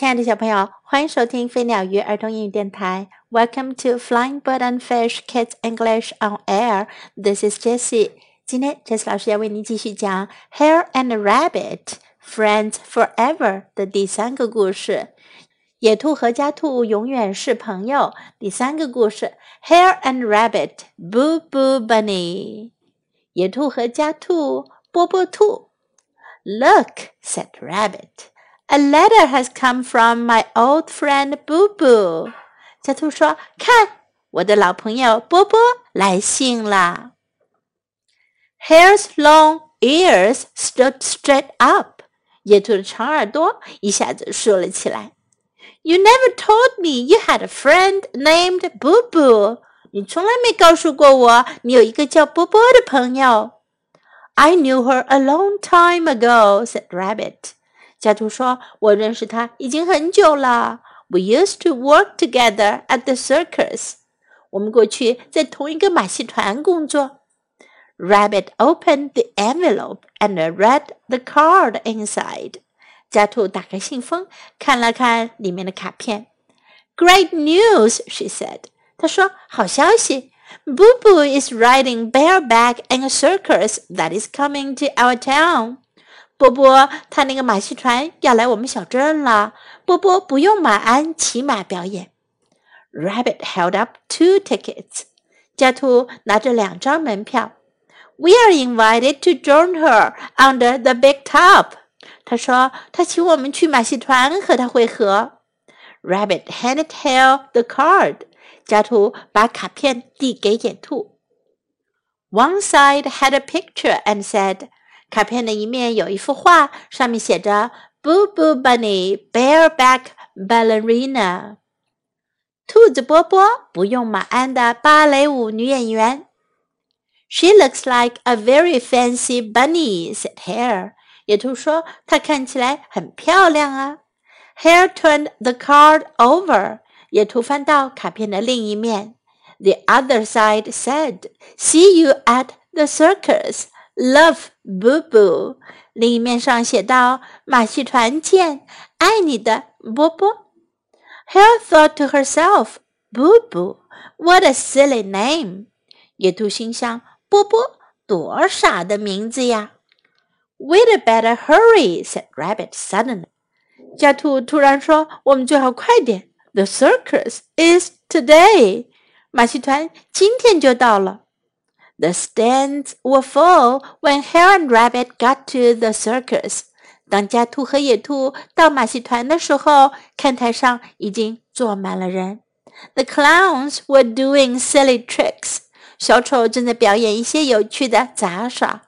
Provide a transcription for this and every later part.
亲爱的小朋友，欢迎收听飞鸟鱼儿童英语电台。Welcome to Flying Bird and Fish Kids English on Air. This is Jessie. 今天 Jessie 老师要为您继续讲《Hare and Rabbit Friends Forever》的第三个故事。野兔和家兔永远是朋友。第三个故事：Hare and Rabbit Boo Boo Bunny。野兔和家兔波波兔。Look, said Rabbit. A letter has come from my old friend Boo Boo。小兔说：“看，我的老朋友波波来信了。” Hare's long ears stood straight up。野兔的长耳朵一下子竖了起来。You never told me you had a friend named Boo Boo。你从来没告诉过我你有一个叫波波的朋友。I knew her a long time ago," said Rabbit. 家兔说：“我认识他已经很久了。We used to work together at the circus。我们过去在同一个马戏团工作。” Rabbit opened the envelope and read the card inside。家兔打开信封，看了看里面的卡片。Great news, she said。她说：“好消息。” Boo Boo is riding bareback in a circus that is coming to our town. 波波，他那个马戏团要来我们小镇了。波波不用马鞍骑马表演。Rabbit held up two tickets。家兔拿着两张门票。We are invited to join her under the big top。他说他请我们去马戏团和他会合。Rabbit handed her the card。家兔把卡片递给野兔。One side had a picture and said. 卡片的一面有一幅画，上面写着 “Boo Boo Bunny Bareback Ballerina”，兔子波波不用马鞍的芭蕾舞女演员。She looks like a very fancy bunny," said Hare. 野兔说：“她看起来很漂亮啊。” Hare turned the card over. 野兔翻到卡片的另一面。The other side said, "See you at the circus." Love Boo Boo，另一面上写道：“马戏团见，爱你的波波。” Hare thought to herself, "Boo Boo, what a silly name!" 野兔心想：“波波，多傻的名字呀！” We'd better hurry," said Rabbit suddenly. 家兔突然说：“我们最好快点。The circus is today. 马戏团今天就到了。” The stands were full when Hare and Rabbit got to the circus. 当家兔和野兔到马戏团的时候，看台上已经坐满了人。The clowns were doing silly tricks. 小丑正在表演一些有趣的杂耍。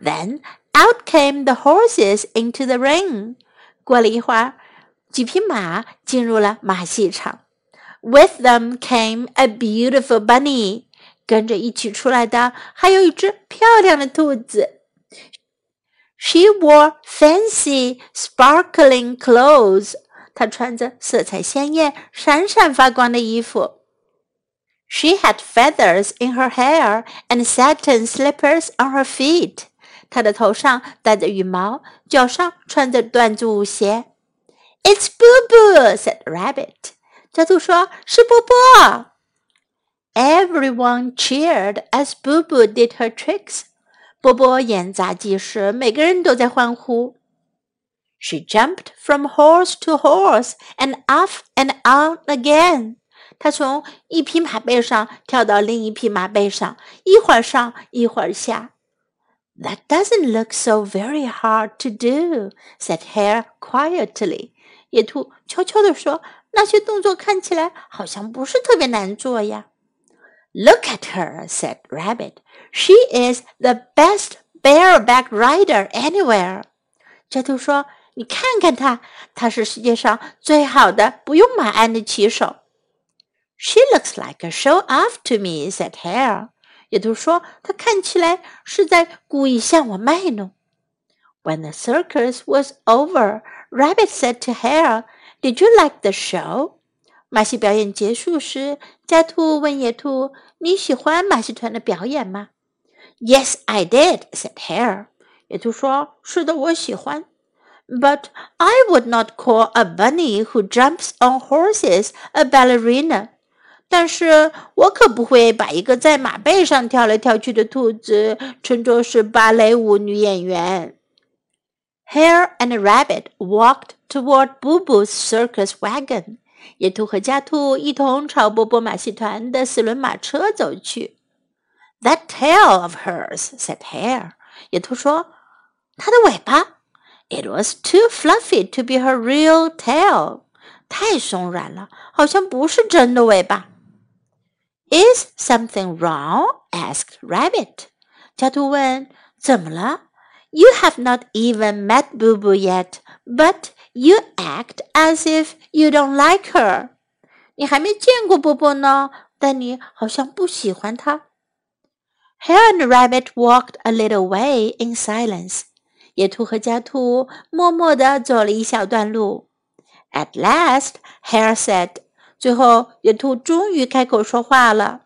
Then out came the horses into the ring. 过了一会儿，几匹马进入了马戏场。With them came a beautiful bunny. 跟着一起出来的还有一只漂亮的兔子。She wore fancy, sparkling clothes. 她穿着色彩鲜艳、闪闪发光的衣服。She had feathers in her hair and satin slippers on her feet. 她的头上戴着羽毛，脚上穿着缎子舞鞋。It's Boo Boo," said Rabbit. 小兔说：“是波波。” Everyone cheered as Boo Boo did her tricks. 波波演杂技时，每个人都在欢呼。She jumped from horse to horse and off and on again. 她从一匹马背上跳到另一匹马背上，一会儿上，一会儿下。That doesn't look so very hard to do," said Hare quietly. 野兔悄悄地说：“那些动作看起来好像不是特别难做呀。” Look at her, said Rabbit. She is the best bareback rider anywhere. 小兔说：“你看看她，她是世界上最好的不用马鞍的骑手。” She looks like a show off to me, said Hare. 野兔说：“她看起来是在故意向我卖弄。” When the circus was over, Rabbit said to Hare, "Did you like the show?" 马戏表演结束时，家兔问野兔：“你喜欢马戏团的表演吗？”“Yes, I did,” said Hare. 野兔说：“是的，我喜欢。” But I would not call a bunny who jumps on horses a ballerina. 但是我可不会把一个在马背上跳来跳去的兔子称作是芭蕾舞女演员。Hare and Rabbit walked toward Boo Boo's circus wagon. 野兔和家兔一同朝波波马戏团的四轮马车走去。That tail of hers," said Hare. 野兔说：“它的尾巴。” It was too fluffy to be her real tail. 太松软了，好像不是真的尾巴。Is something wrong? asked Rabbit. 小兔问：“怎么了？”You have not even met Boo Boo yet, but you act as if you don't like her. 你还没见过波波呢，但你好像不喜欢她。Hare and Rabbit walked a little way in silence. 野兔和家兔默默地走了一小段路。At last, Hare said. 最后，野兔终于开口说话了。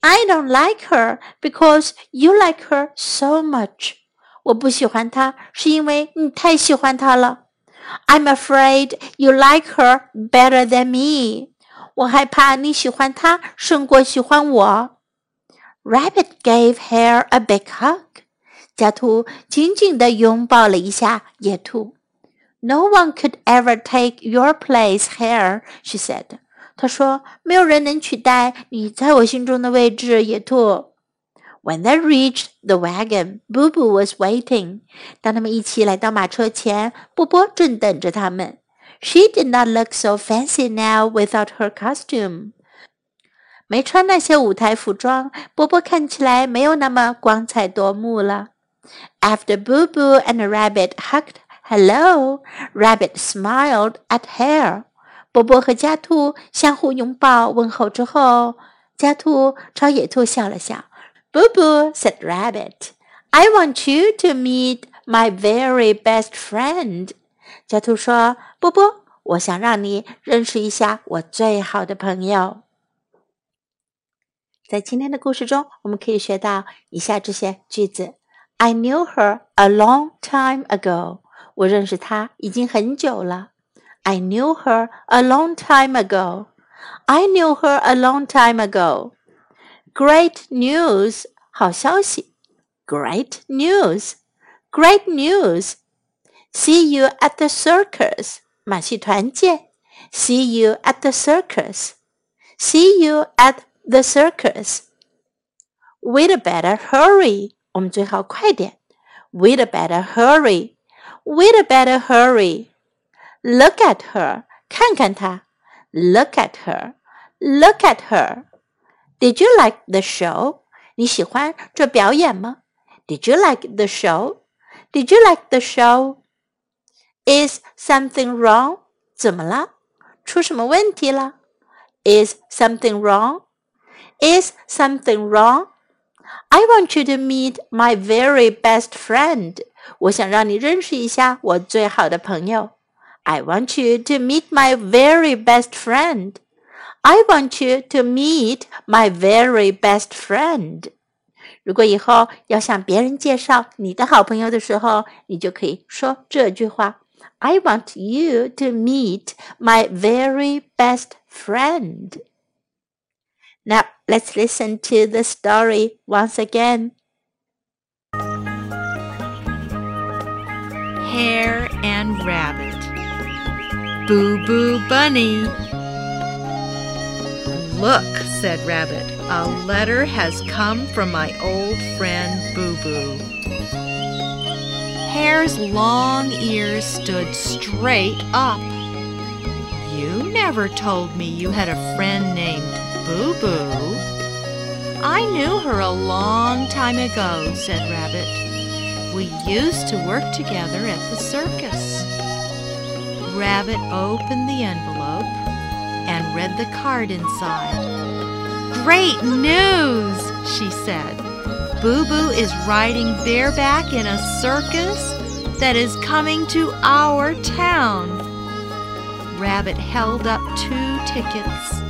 I don't like her because you like her so much. 我不喜欢她，是因为你太喜欢她了。I'm afraid you like her better than me. 我害怕你喜欢她胜过喜欢我。Rabbit gave Hare a big hug. 家兔紧紧地拥抱了一下野兔。No one could ever take your place here, she said. 她说：“没有人能取代你在我心中的位置，野兔。” When they reached the wagon, Boo Boo was waiting. 当他们一起来到马车前，波波正等着他们。She did not look so fancy now without her costume. 没穿那些舞台服装，波波看起来没有那么光彩夺目了。after Boo Boo and Rabbit hugged hello, Rabbit smiled at Hare. 波波和家兔相互拥抱问候之后，家兔朝野兔笑了笑。 Boo Boo said Rabbit, "I want you to meet my very best friend." 家兔说：“波波，我想让你认识一下我最好的朋友。”在今天的故事中，我们可以学到以下这些句子。I knew her a long time ago. 我认识她已经很久了。I knew her a long time ago. I knew her a long time ago. Great news，好消息。Great news. Great news. See you at the circus. 马戏团见。See you at the circus. See you at the circus. We'd better hurry. 我们最好快点。We'd better hurry. We'd better hurry. Look at her. 看看她。Look at her. Look at her. Did you like the show? 你喜欢这表演吗？Did you like the show? Did you like the show? Is something wrong? 怎么了？出什么问题了？Is something wrong? Is something wrong? I want you to meet my very best friend. 我想让你认识一下我最好的朋友。I want you to meet my very best friend. I want you to meet my very best friend. 如果以后要向别人介绍你的好朋友的时候，你就可以说这句话：I want you to meet my very best friend. Now let's listen to the story once again. Hare and Rabbit. Boo Boo Bunny. Look, said Rabbit, a letter has come from my old friend Boo Boo. Hare's long ears stood straight up. You never told me you had a friend named Boo Boo. I knew her a long time ago, said Rabbit. We used to work together at the circus. Rabbit opened the envelope read the card inside. Great news, she said. Boo Boo is riding bareback in a circus that is coming to our town. Rabbit held up two tickets.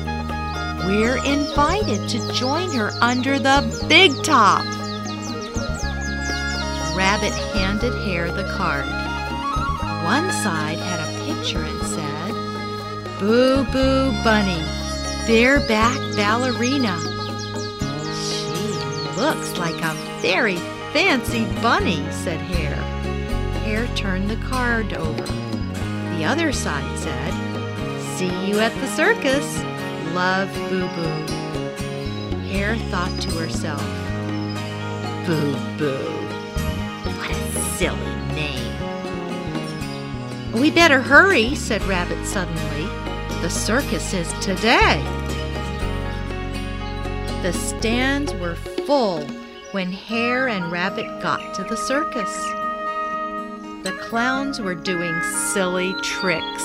We're invited to join her under the big top. Rabbit handed Hare the card. One side had a picture and said, Boo Boo Bunny, bareback ballerina. She looks like a very fancy bunny, said Hare. Hare turned the card over. The other side said, See you at the circus. Love Boo Boo. Hare thought to herself, Boo Boo. What a silly name. We better hurry, said Rabbit suddenly. The circus is today. The stands were full when Hare and Rabbit got to the circus. The clowns were doing silly tricks.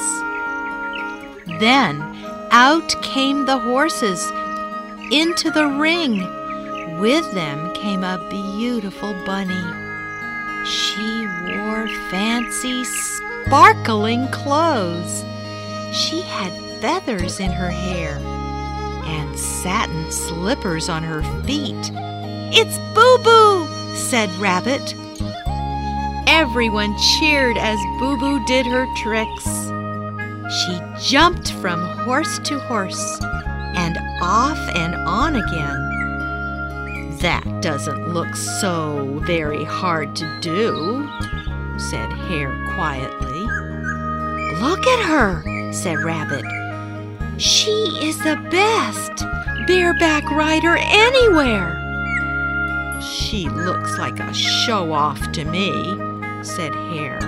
Then out came the horses into the ring. With them came a beautiful bunny. She wore fancy, sparkling clothes. She had feathers in her hair and satin slippers on her feet. It's Boo Boo, said Rabbit. Everyone cheered as Boo Boo did her tricks. She jumped from horse to horse and off and on again. That doesn't look so very hard to do, said Hare quietly. Look at her, said Rabbit. She is the best bareback rider anywhere. She looks like a show off to me, said Hare.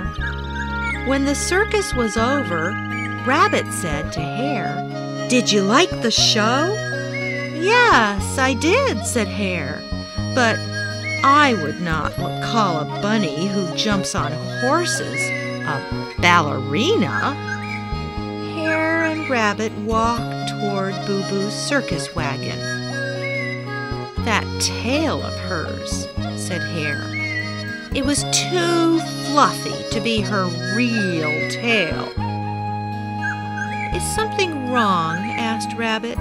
When the circus was over, Rabbit said to Hare, Did you like the show? Yes, I did, said Hare. But I would not call a bunny who jumps on horses a ballerina. Rabbit walked toward Boo Boo's circus wagon. That tail of hers, said Hare. It was too fluffy to be her real tail. Is something wrong? asked Rabbit.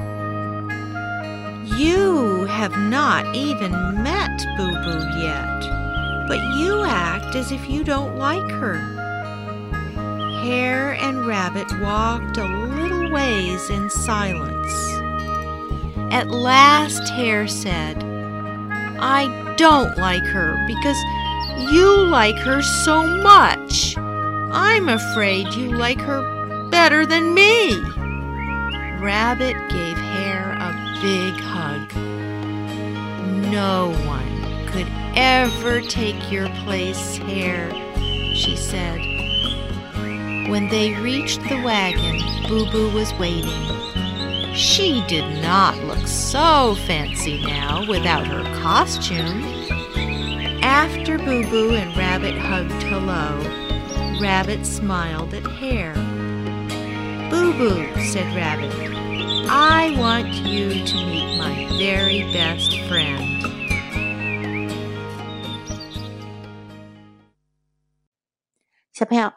You have not even met Boo Boo yet, but you act as if you don't like her. Hare and Rabbit walked a little ways in silence. At last, Hare said, I don't like her because you like her so much. I'm afraid you like her better than me. Rabbit gave Hare a big hug. No one could ever take your place, Hare, she said. When they reached the wagon, Boo Boo was waiting. She did not look so fancy now without her costume. After Boo Boo and Rabbit hugged hello, Rabbit smiled at Hare. Boo Boo, said Rabbit, I want you to meet my very best friend. Chapelle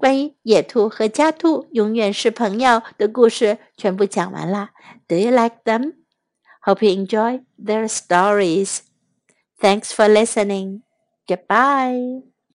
关于野兔和家兔永远是朋友的故事全部讲完了。Do you like them? Hope you enjoy their stories. Thanks for listening. Goodbye.